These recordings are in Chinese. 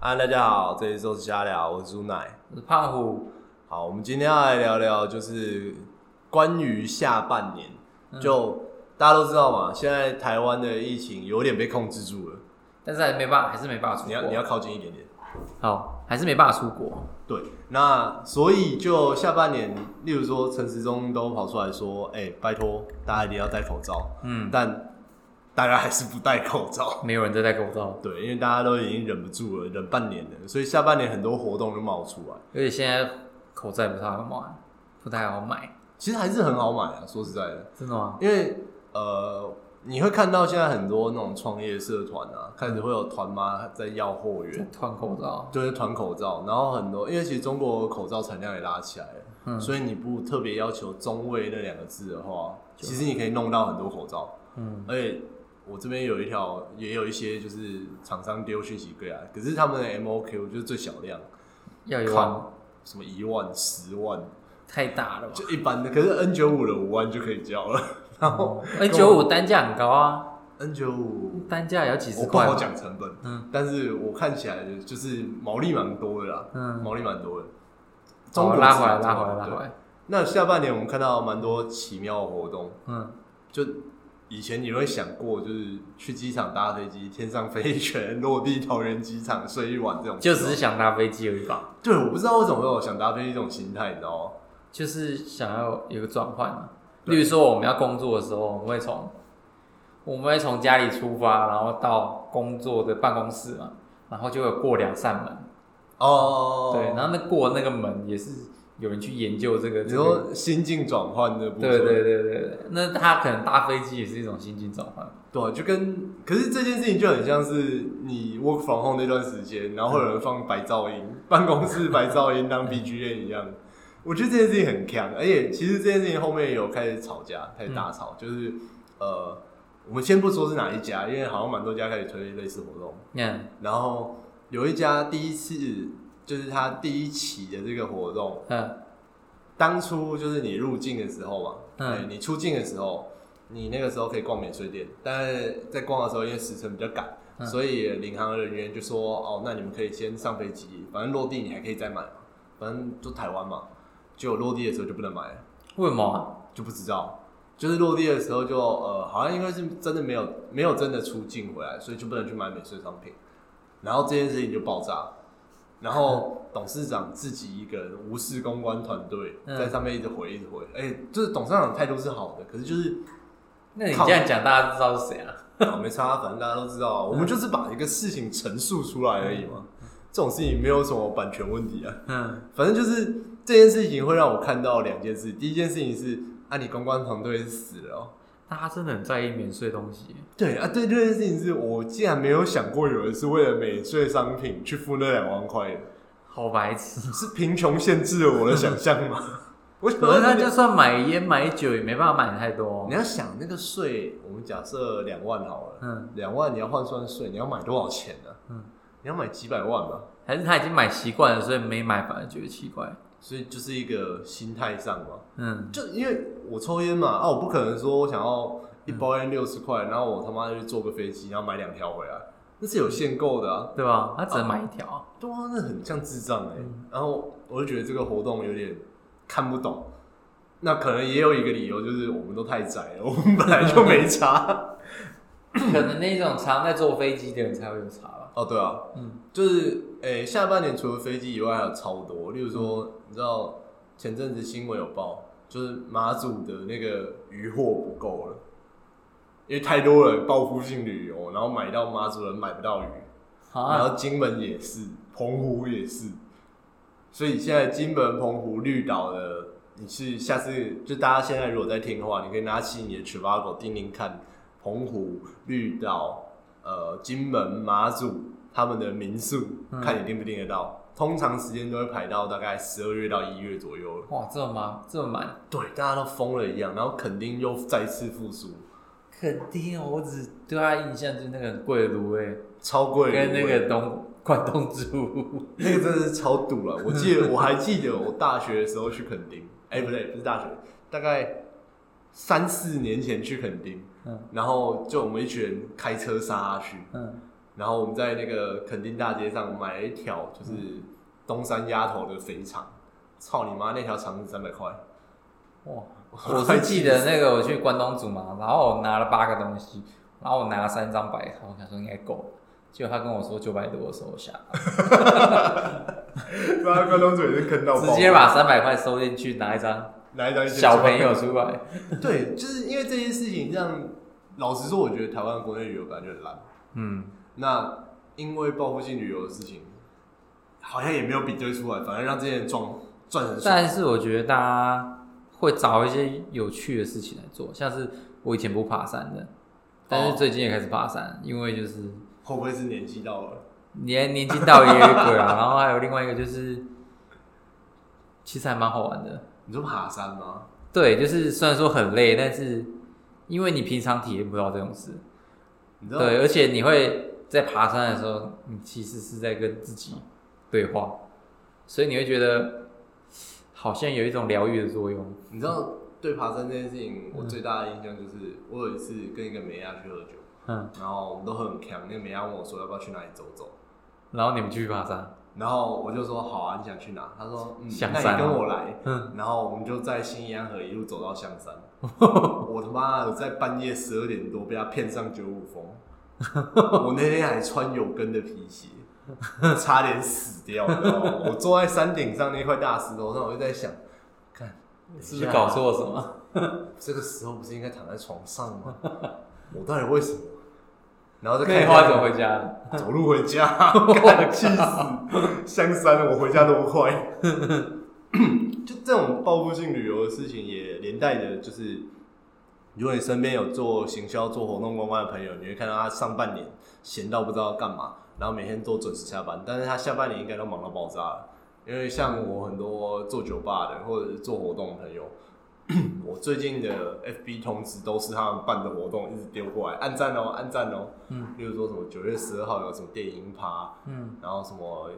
啊，大家好，这里是周子瞎聊，我是朱奶。我是胖虎，好，我们今天要来聊聊，就是关于下半年，就大家都知道嘛，现在台湾的疫情有点被控制住了，但是还没办法，还是没办法出国。你要你要靠近一点点。好，还是没办法出国。对，那所以就下半年，例如说陈时中都跑出来说，哎、拜托大家一定要戴口罩，嗯，但大家还是不戴口罩。没有人在戴口罩，对，因为大家都已经忍不住了，忍半年了，所以下半年很多活动就冒出来。而且现在口罩也不太好买，不太好买，其实还是很好买啊，说实在的，真的吗？因为呃，你会看到现在很多那种创业社团啊，开始会有团妈在要货源，团口罩，就是团口罩，然后很多，因为其实中国口罩产量也拉起来了，嗯。所以你不特别要求中卫那两个字的话，其实你可以弄到很多口罩，嗯，而且我这边有一条，也有一些就是厂商丢讯息过来，可是他们的 MOQ 就是最小量，要一万，什么一万、十万，太大了吧？就一般的，可是 N 九五的五万就可以交了，然后 N，九五单价很高啊，N 九五单价也要几十我不好。讲成本，嗯但是我看起来就是毛利蛮多的啦，嗯，毛利蛮多的。中，国拉回来，拉回来，拉回来。那下半年我们看到蛮多奇妙的活动，嗯，就以前你会想过，就是去机场搭飞机，天上飞一圈，落地桃园机场睡一晚这种，就只是想搭飞机而已吧，对，我不知道为什么会有想搭飞机这种心态，你知道吗？就是想要有个转换嘛。例如说，我们要工作的时候，我们会从我们会从家里出发，然后到工作的办公室嘛，然后就有过两扇门，哦，对，然后那过那个门也是有人去研究这个，你这个说心境转换的部分，对对对对对，那他可能搭飞机也是一种心境转换，对啊，就跟可是这件事情就很像是你 work from home 那段时间，然后会有人放白噪音，办公室白噪音当 BGM 一样。我觉得这件事情很强，而且其实这件事情后面有开始吵架，开始大吵，就是呃，我们先不说是哪一家，因为好像蛮多家开始推类似活动，嗯，然后有一家第一次就是他第一期的这个活动，嗯当初就是你入境的时候嘛，嗯对，你出境的时候，你那个时候可以逛免税店，但是在逛的时候，因为时程比较赶，嗯所以领航人员就说：“哦，那你们可以先上飞机，反正落地你还可以再买嘛，反正就台湾嘛。”结果落地的时候就不能买了，为什么啊？就不知道，就是落地的时候就呃，好像因为是真的没有没有真的出境回来，所以就不能去买免税商品，然后这件事情就爆炸。然后董事长自己一个人无视公关团队，嗯在上面一直回一直回，哎、就是董事长的态度是好的，可是就是那你这样讲，大家知道是谁啊？啊没差，反正大家都知道啊，我们就是把一个事情陈述出来而已嘛。这种事情没有什么版权问题啊，嗯反正就是这件事情会让我看到两件事。第一件事情是，啊，你公关团队是死了哦。大家真的很在意免税东西，对啊，对这件事情是我竟然没有想过有人是为了免税商品去付那两万块的，好白痴。是贫穷限制了我的想象吗？我想可是他就算买烟买酒也没办法买太多你。要想那个税，我们假设两万好了，嗯，两万你要换算税，你要买多少钱呢、嗯你要买几百万吧，还是他已经买习惯了，所以没买反而觉得奇怪。所以就是一个心态上嘛。嗯，就因为我抽烟嘛，啊，我不可能说我想要一包烟六十块，然后我他妈就坐个飞机，然后买两条回来，那是有限购的啊。对吧？他只能买一条。对啊，那很像智障哎、嗯然后我就觉得这个活动有点看不懂。那可能也有一个理由，就是我们都太窄了，我们本来就没差。可能那种常在坐飞机的人才会有差吧。哦，对啊，嗯，就是诶、下半年除了飞机以外，还有超多。例如说，你知道前阵子新闻有报，就是马祖的那个渔货不够了，因为太多人报复性旅游，然后买到马祖人买不到鱼，然啊，后金门也是，澎湖也是，所以现在金门、澎湖、绿岛的，你是下次就大家现在如果在听的话，你可以拿起你的 Trivago 听听看，澎湖、绿岛、呃金门、马祖他们的民宿，嗯看你订不订得到。通常时间都会排到大概十二月到一月左右了。哇，这么忙，这么满，对，大家都疯了一样，然后垦丁又再次复苏，肯定哦。我只对他印象就是那个很贵的卤味，超贵跟那个东关东煮。那个真的是超堵了。我记得我还记得我大学的时候去垦丁，哎、不对，不是大学，大概三四年前去垦丁，嗯然后就我们一群人开车杀下去，嗯，然后我们在那个垦丁大街上买了一条就是东山鸭头的肥肠，操你妈，那条肠子三百块，哇！我是记得那个我去关东煮嘛，然后我拿了八个东西，然后我拿了三张白卡，我想说应该够，结果他跟我说九百多的时候我吓到，那关东煮也是坑到爆，直接把三百块收进去，拿一张拿一张小朋友出来，对，就是因为这件事情让，老实说，我觉得台湾国内旅游感觉很烂。嗯，那因为报复性旅游的事情，好像也没有比对出来，反而让这些人赚赚很爽。但是我觉得大家会找一些有趣的事情来做，像是我以前不爬山的，但是最近也开始爬山，因为就是会不会是年纪到了？年年纪到也有一个啊，然后还有另外一个就是，其实还蛮好玩的。你说爬山吗？对，就是虽然说很累，但是因为你平常体验不到这种事，对，而且你会在爬山的时候，你其实是在跟自己对话，所以你会觉得好像有一种疗愈的作用。你知道对爬山这件事情，我最大的印象就是，我有一次跟一个美亚去喝酒，嗯，然后我们都喝很强，那个美亚问我说要不要去哪里走走，然后你们继续爬山，然后我就说好啊，你想去哪？他说嗯，那香山啊。你跟我来。嗯，然后我们就在新义安河一路走到香山，我他妈的在半夜十二点多被他骗上九五峰，我那天还穿有跟的皮鞋，差点死掉，你知道吗？我坐在山顶上那块大石头上，我就在想，看是不是搞错了什么？这个时候不是应该躺在床上吗？我到底为什么？然后再那看一下你后来怎么回家？走路回家，干气死！香山，我回家那么快。就这种报复性旅游的事情，也连带的，就是如果你身边有做行销、做活动公关的朋友，你会看到他上半年闲到不知道干嘛，然后每天都准时下班，但是他下半年应该都忙到爆炸了。因为像我很多做酒吧的或者是做活动的朋友，我最近的 FB 通知都是他们办的活动一直丢过来，按赞哦，按赞哦。嗯，例如说什么九月十二号有什么电影趴，嗯然后什么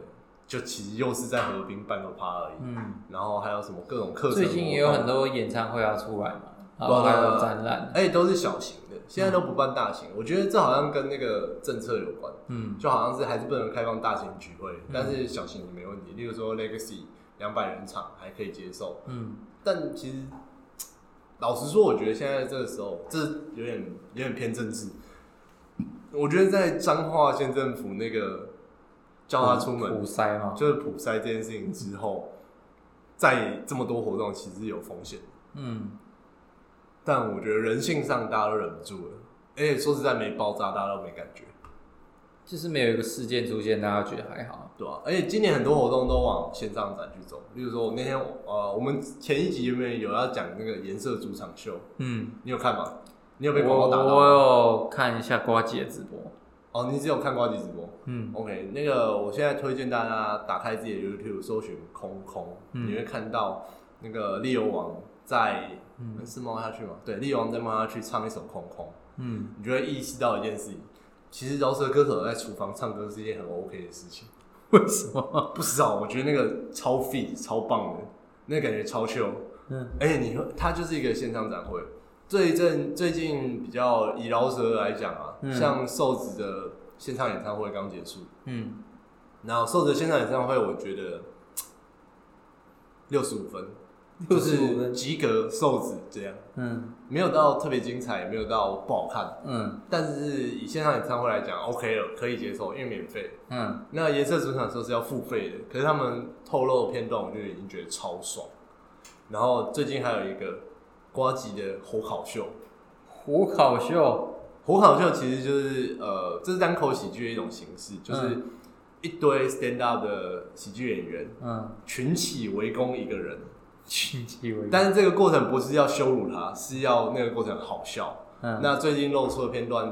就其实又是在河滨办个趴而已，嗯，然后还有什么各种课程，最近也有很，多演唱会要出来嘛，然后还有展览，而且都是小型的，现在都不办大型。我觉得这好像跟那个政策有关，嗯就好像是还是不能开放大型聚会，但是小型的没问题。例如说 Legacy 两百人场还可以接受，嗯但其实老实说，我觉得现在这个时候，这有点有点偏政治。我觉得在彰化县政府那个叫他出门普筛嘛，就是普筛这件事情之后，在这么多活动其实是有风险的，嗯，但我觉得人性上大家都忍不住了，而且说实在没爆炸，大家都没感觉，就是没有一个事件出现，大家觉得还好。对吧、而且今年很多活动都往线上展去走，例如说我那天呃，我们前一集有没有有要讲那个颜色主场秀？嗯，你有看吗？你有被广告打到我吗？有看一下瓜姐的直播，哦，你只有看瓜姐直播。嗯 OK，那个我现在推荐大家打开自己的 YouTube，搜寻空空，嗯你会看到那个利游王在、嗯是猫下去吗？对，利游王在猫下去唱一首空空，嗯，你就会意识到一件事情，其实饶舌歌手在厨房唱歌是一件很 OK 的事情。为什么？不知道，我觉得那个超 fit 超棒的，那个感觉超秀。嗯，而且你会，它就是一个线上展会。最近最近比较以饶舌来讲啊，嗯像瘦子的线上演唱会刚结束，嗯，然后瘦子的线上演唱会，我觉得六十五分，就65是分及格瘦子这样，嗯没有到特别精彩，也没有到不好看，嗯但是以线上演唱会来讲，OK 了，可以接受，因为免费。嗯，那颜色主场秀是要付费的，可是他们透露的片段，我就已经觉得超爽。然后最近还有一个瓜吉的火烤秀，火烤秀，火烤秀其实就是呃，这是单口喜剧的一种形式，就是一堆 stand up 的喜剧演员嗯，群起围攻一个人，群体为，但是这个过程不是要羞辱他，是要那个过程好笑。嗯，那最近露出的片段，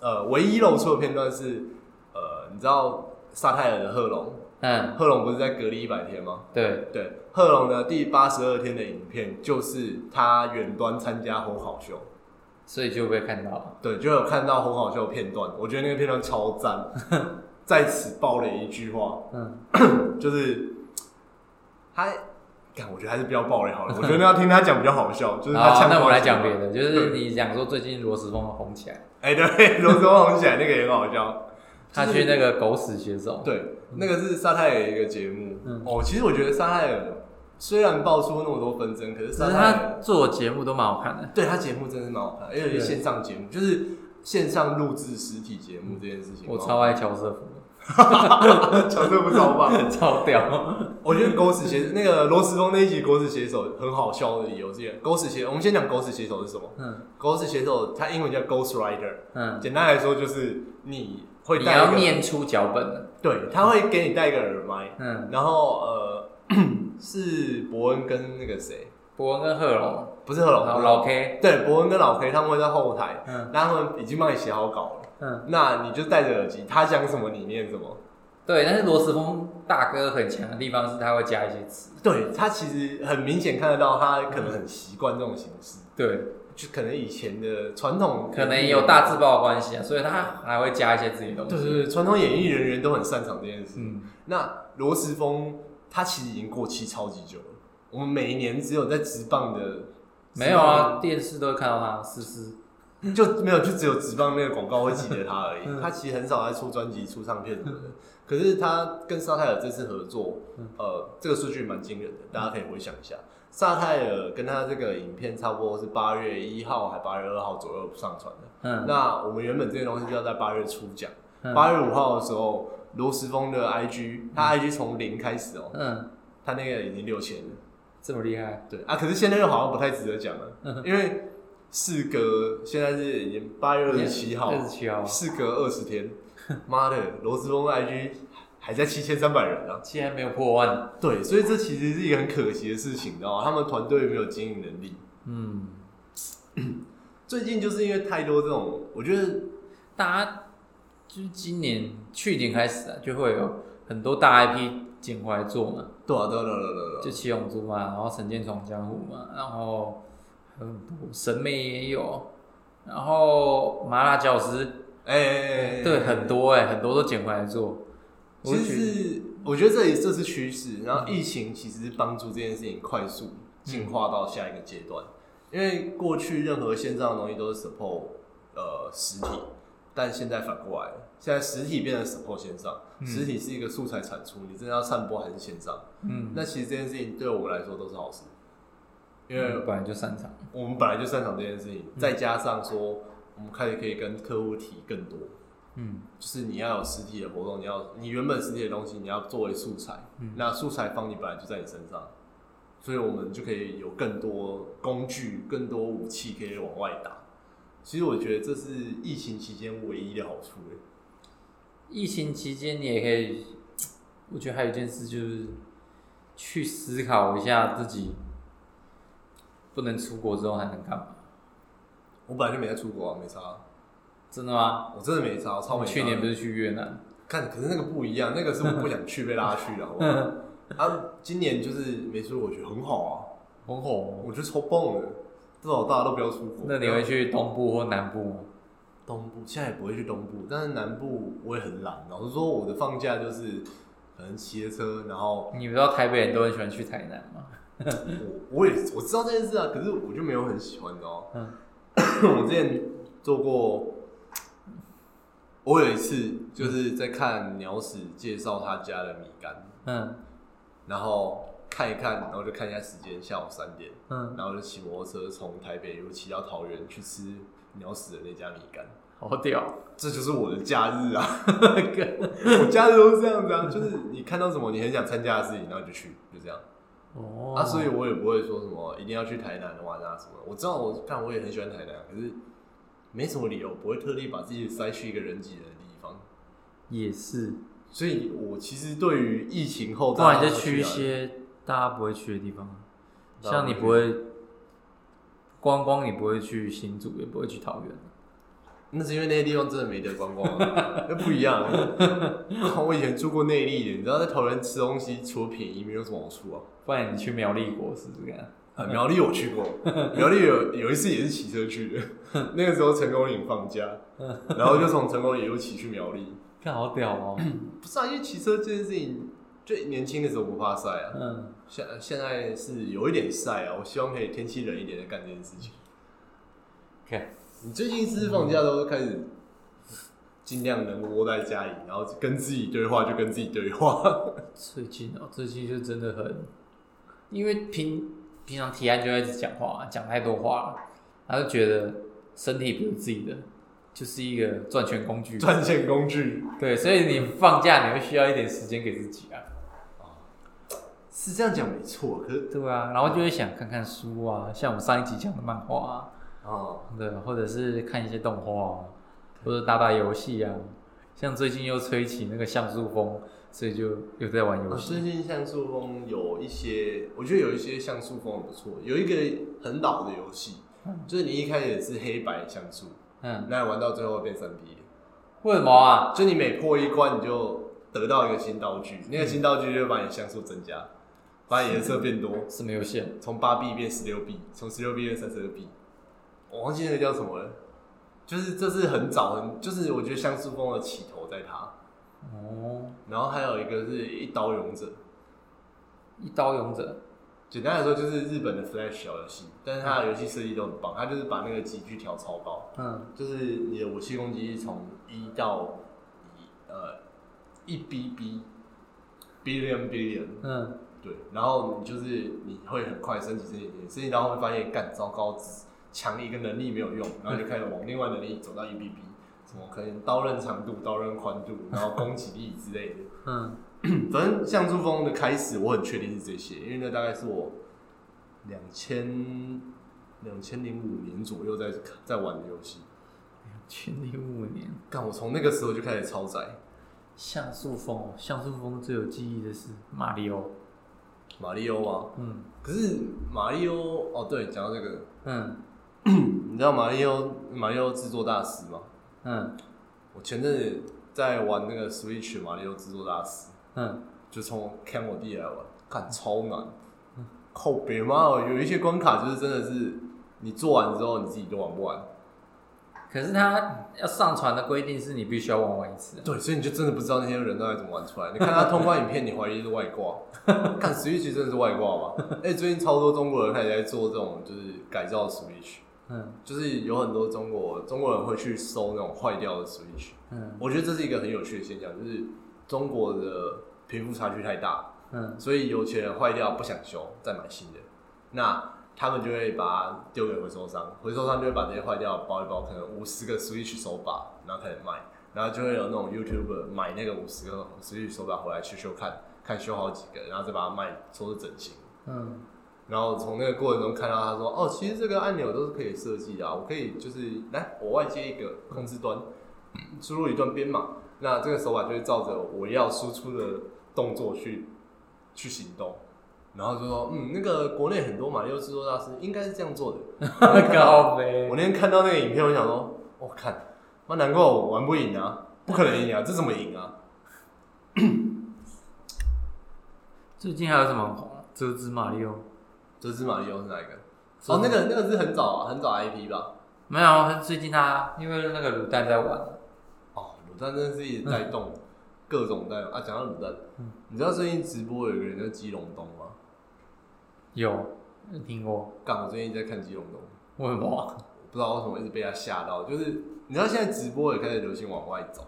呃，唯一露出的片段是呃，你知道沙泰尔的贺龙，嗯，贺龙不是在隔离一百天吗？对，对，贺龙的第八十二天的影片就是他远端参加红好秀，所以就被看到，对，就有看到红好秀的片段，我觉得那个片段超赞。在此爆了一句话，嗯，就是他，看我觉得还是不要爆雷好了，我觉得要听他讲比较好笑，就是他好，呛那我们来讲别的，就是你讲说最近罗时丰红起来，哎、对，罗斯红起来那个也很好笑，他去那个狗屎写手，对，那个是沙泰尔一个节目。嗯哦，其实我觉得沙泰尔虽然爆出那么多纷争，可是可沙泰他尔做的节目都蛮好看的。对他节目真的是蛮好看，而且对是线上节目，就是线上录制实体节目这件事情，我超爱乔瑟夫，乔瑟夫超棒。超屌。我觉得狗屎写那个罗斯峰那一集狗屎写手很好笑的理由是，狗屎写我们先讲狗屎写手是什么？嗯。狗屎写手它英文叫 Ghost Rider，嗯，简单来说就是你会你要念出脚本的。对，他会给你带一个耳麦，嗯，然后呃 是伯恩跟那个谁，伯恩跟贺龙，不是贺龙，然后不是贺龙老 K，对伯恩跟老 K 他们会在后台，嗯。那他们已经帮你写好稿了，嗯，那你就戴着耳机，他讲什么你念什么。对。但是罗斯峰大哥很强的地方是他会加一些词。对他其实很明显看得到，他可能很习惯这种形式，对，就可能以前的传统可能也有大字报的关系啊，所以他还会加一些自己的东西。对对对，传统演艺人员都很擅长这件事。嗯，那罗时丰他其实已经过期超级久了，我们每一年只有在直棒的没有啊，电视都会看到他思思。就没有就只有职棒那个广告会记得他而已。嗯他其实很少在出专辑、出唱片什么的。可是他跟沙泰尔这次合作，嗯呃，这个数据蛮惊人的，大家可以回想一下。沙泰尔跟他这个影片差不多是八月一号还八月二号左右上传的。嗯，那我们原本这些东西就要在八月初讲，嗯八月五号的时候，罗时丰的 IG，他 IG 从零开始哦、嗯，他那个已经六千了。这么厉害。对啊，可是现在又好像不太值得讲了，嗯因为事隔现在是已经八月二十七号，二十七号，事隔二十天，妈的，罗斯峰 IG 还在七千三百人啊！竟然没有破万。对，所以这其实是一个很可惜的事情，你知道吗？他们团队没有经营能力。嗯，最近就是因为太多这种，我觉得大家就是今年去年开始啊，就会有很多大 IP 捡回来做嘛，对啊，对啊，对啊，对啊就七龙珠嘛，然后神剑闯江湖嘛，然后很多神妹也有，然后麻辣教师，哎对，很多哎、很多都捡回来做。其实是我觉得这里这是趋势，然后疫情其实是帮助这件事情快速进化到下一个阶段，因为过去任何线上的东西都是 support 呃实体，但现在反过来了，现在实体变成 support 线上，嗯。实体是一个素材产出，你真的要散播还是线上？嗯，那其实这件事情对我们来说都是好事，因为本来就擅长。我们本来就擅长这件事情，嗯再加上说我们开始可以跟客户提更多。嗯就是你要有实体的活动，你要你原本实体的东西，你要作为素材，嗯那素材方你本来就在你身上，所以我们就可以有更多工具、更多武器可以往外打。其实我觉得这是疫情期间唯一的好处欸疫情期间你也可以，我觉得还有一件事就是去思考一下自己不能出国之后还能干嘛。我本来就没在出国啊，没差，真的吗？我真的没差，超没差。去年不是去越南？看，可是那个不一样，那个是我不想去被拉去的，好不好？啊，今年就是没出国，我觉得很好啊，很好。我觉得超棒的，至少大家都不要出国。那你会去东部或南部吗？东部现在也不会去东部，但是南部我也很懒。老实说，我的放假就是可能骑着车，然后你不知道台北人都很喜欢去台南吗？我 我也我知道这件事啊，可是我就没有很喜欢，你知道吗？嗯 我之前做过，我有一次就是在看鸟屎介绍他家的米干，嗯然后看一看，然后就看一下时间，下午三点，嗯，然后就骑摩托车从台北一路骑到桃园去吃鸟屎的那家米干。好屌。这就是我的假日啊！我假日都是这样子啊，就是你看到什么你很想参加的事情，然后你就去，就这样。哦啊，所以我也不会说什么一定要去台南玩啊什么。我知道我看我也很喜欢台南，可是没什么理由不会特地把自己塞去一个人挤人的地方。也是，所以我其实对于疫情后，不然你就去一些大家不会去的地方，像你不会观光，你不会去新竹，也不会去桃园。那是因为那些地方真的没得观光、啊，那不一样。我以前住过内地的，你知道在桃园吃东西除了便宜没有什么好处啊。不然你去苗栗国试试看。啊，苗栗我去过，苗栗有有一次也是骑车去的，那个时候成功岭放假，然后就从成功岭又骑去苗栗。看好屌哦！不是啊，因为骑车这件事情，就年轻的时候不怕晒啊，嗯，现现在是有一点晒啊，我希望可以天气冷一点再干这件事情。看你最近是放假都开始尽量能窝在家里，然后跟自己对话就跟自己对话。最近哦，最近就真的很，因为平平常提案就一直讲话，讲太多话了，他就觉得身体不是自己的，就是一个赚钱工具。赚钱工具对，所以你放假你会需要一点时间给自己啊。是这样讲没错，可是对啊，然后就会想看看书啊，像我们上一集讲的漫画啊，哦，对，或者是看一些动画啊，或者打打游戏啊。像最近又吹起那个像素风，所以就又在玩游我戏。最近像素风有一些，我觉得有一些像素风很不错。有一个很老的游戏，就是你一开始是黑白像素，嗯，那玩到最后变三 D。为什么啊？就你每破一关，你就得到一个新道具，那个新道具就会把你像素增加，把你颜色变多，什么游戏啊？从八 B 变十六 B，从十六 B 变三十二 B。我忘记那个叫什么了，就是这是很早很，就是我觉得像素风的起头在它。哦，然后还有一个是一刀勇者，一刀勇者。简单来说就是日本的 Flash 小游戏，但是它的游戏设计都很棒，它就是把那个级距调超高，嗯就是你的武器攻击力从一到一呃一 BB billion billion，嗯，对，然后你就是你会很快升级升级升级，升级到后面发现干糟糕，强一个能力没有用，然后就开始往另外能力走到一 BB，什么可能刀刃长度、刀刃宽度，然后攻击力之类的。嗯，反正像素风的开始，我很确定是这些，因为那大概是我两千两千零五年左右在在玩的游戏。千零五年。但，我从那个时候就开始超载像素风哦，像素风最有记忆的是马里奥。马里奥啊？嗯可是马里奥哦，对，讲到这个，嗯 你知道马里奥马里奥制作大师吗？嗯我前阵子在玩那个 Switch 马里奥制作大师，嗯，就从看我弟来玩，看超难，靠别妈哦，有一些关卡就是真的是你做完之后你自己都玩不完。可是他要上传的规定是你必须要玩完一次。对，所以你就真的不知道那些人到底怎么玩出来。你看他通关影片，你怀疑是外挂。看 Switch 真的是外挂吗？哎、最近超多中国人开始在做这种就是改造 Switch，嗯。就是有很多中国中国人会去搜那种坏掉的 Switch。嗯。我觉得这是一个很有趣的现象，就是中国的贫富差距太大，嗯。所以有钱人坏掉不想修，再买新的，那他们就会把它丢给回收商，回收商就会把这些坏掉的包一包，可能五十个 Switch 手把，然后开始卖，然后就会有那种 YouTuber 买那个五十个 Switch 手把回来修修看，看修好几个，然后再把它卖，说是整形。嗯然后从那个过程中看到他说，哦，其实这个按钮都是可以设计的、啊，我可以就是来我外接一个控制端，输入一段编码，那这个手法就会照着我要输出的动作去去行动。然后就说，嗯，那个国内很多马里奥制作大师应该是这样做的。高飞我那天看到那个影片，我想说，我、看，那难怪我玩不赢啊，不可能赢啊，这怎么赢啊？最近还有什么？折纸马里奥这只马里奥是哪一个？哦，那个那个是很早啊，很早 IP 吧？没有，最近他因为那个卤蛋在玩，哦，卤蛋真的是一直带动、各种带动啊。讲到卤蛋，嗯你知道最近直播有一个人叫基隆东吗？有有听过？干，我最近在看基隆东，为什么？我不知道为什么一直被他吓到。就是你知道现在直播也开始流行往外走，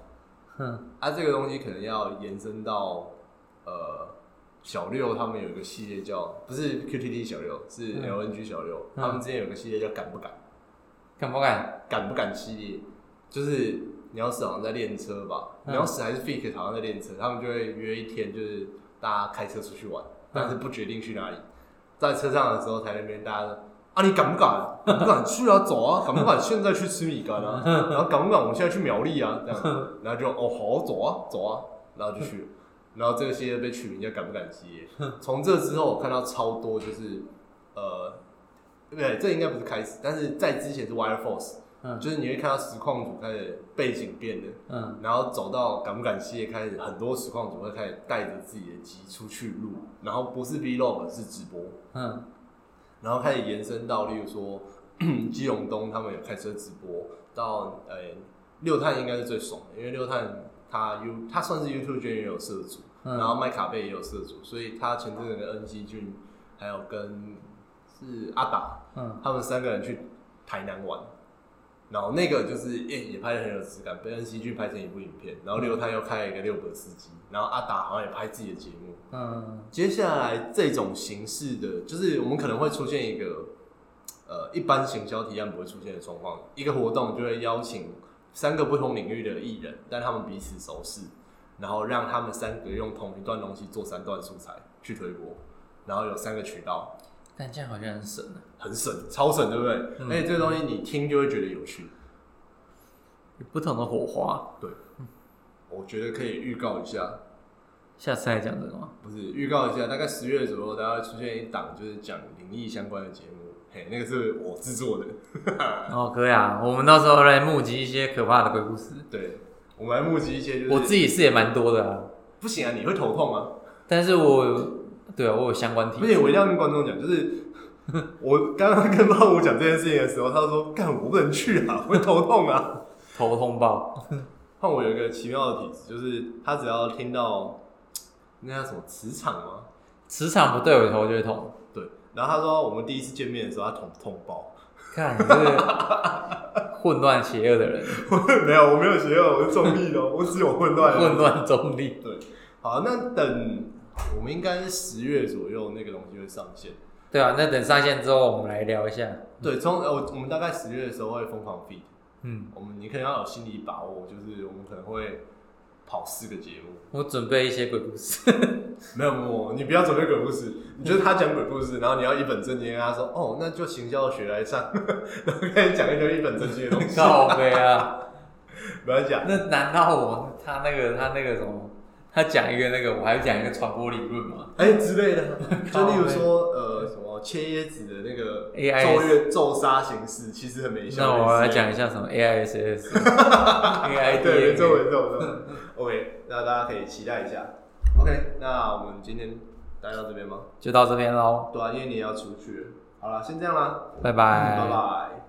哼，啊，这个东西可能要延伸到呃小六他们有一个系列叫不是 QTT 小六，是嗯 LNG 小六，嗯他们之前有个系列叫敢不敢。敢不敢？敢不敢系列，就是鸟屎好像在练车吧，嗯鸟屎还是 Fake 好像在练车，他们就会约一天，就是大家开车出去玩，但是不决定去哪里，在车上的时候才那边大家说啊，你敢不敢？敢不敢去啊？走啊！敢不敢现在去吃米干啊？然后敢不敢我们现在去苗栗啊？这样，然后就哦好走啊走啊，然后就去了。然后这个系列被取名叫敢不敢系列。从这之后，我看到超多就是呃，对，这应该不是开始，但是在之前是 Wire Force，嗯。就是你会看到实况组开始背景变的，嗯。然后走到敢不敢系列开始，很多实况组会开始带着自己的机出去录，然后不是 Vlog 是直播，嗯。然后开始延伸到，例如说 基隆东他们有开车直播，到呃六探应该是最爽的，因为六探他 U 他算是 YouTube 圈也有涉足，嗯，然后麦卡贝也有涉足，所以他前阵子跟恩熙俊还有跟是阿达嗯。他们三个人去台南玩，然后那个就是也、也拍的很有质感，被恩熙俊拍成一部影片，然后刘泰又开了一个六本司机，然后阿达好像也拍自己的节目。嗯，接下来这种形式的，就是我们可能会出现一个呃一般行销提案不会出现的状况，一个活动就会邀请三个不同领域的艺人，但他们彼此熟识，然后让他们三个用同一段东西做三段素材去推播，然后有三个渠道，但这样好像很省啊，很省，超省，对不对？嗯。而且这个东西你听就会觉得有趣，有不同的火花。对。我觉得可以预告一下，下次来讲这个吗？不是预告一下，大概十月左右，大家会出现一档就是讲灵异相关的节目，嘿，那个是我制作的，哦，可以啊，我们到时候来募集一些可怕的鬼故事。对，我们来募集一些，就是我自己是也蛮多的啊，不行啊，你会头痛啊。但是我对啊，我有相关体不行，我一定要跟观众讲，就是我刚刚跟胖虎讲这件事情的时候，他说：“干，我不能去啊，我会头痛啊。头痛爆。”胖虎有一个奇妙的体质，就是他只要听到那叫什么磁场吗？磁场不对，我头就会痛。对。然后他说，我们第一次见面的时候，他捅捅爆。看你这个混乱邪恶的人，没有，我没有邪恶，我是中立的哦，我只有混乱。混。乱中立。对好，那等我们应该是十月左右，那个东西会上线。对啊，那等上线之后，我们来聊一下。对，从呃，我我们大概十月的时候会疯狂 feed。嗯，我们你可能要有心理把握，就是我们可能会跑四个节目。我准备一些鬼故事。没有没有，你不要准备鬼故事，你就是他讲鬼故事，然后你要一本正经跟他说，哦，那就行销学来上，然后开始讲一堆一本正经的东西。靠背啊！不要讲，那难道我他那个他那个什么，他讲一个那个，我还讲一个传播理论嘛？哎、之类的，就例如说，呃，什么切椰子的那个 AIS 咒怨咒杀形式，其实很没效。那我来讲一下什么 AISS、对，AI 没错 DNA。没错没错。OK，那大家可以期待一下。OK，那我们今天待到这边吗？就到这边喽，对啊，因为你也要出去了。好了，先这样啦，拜拜。拜拜。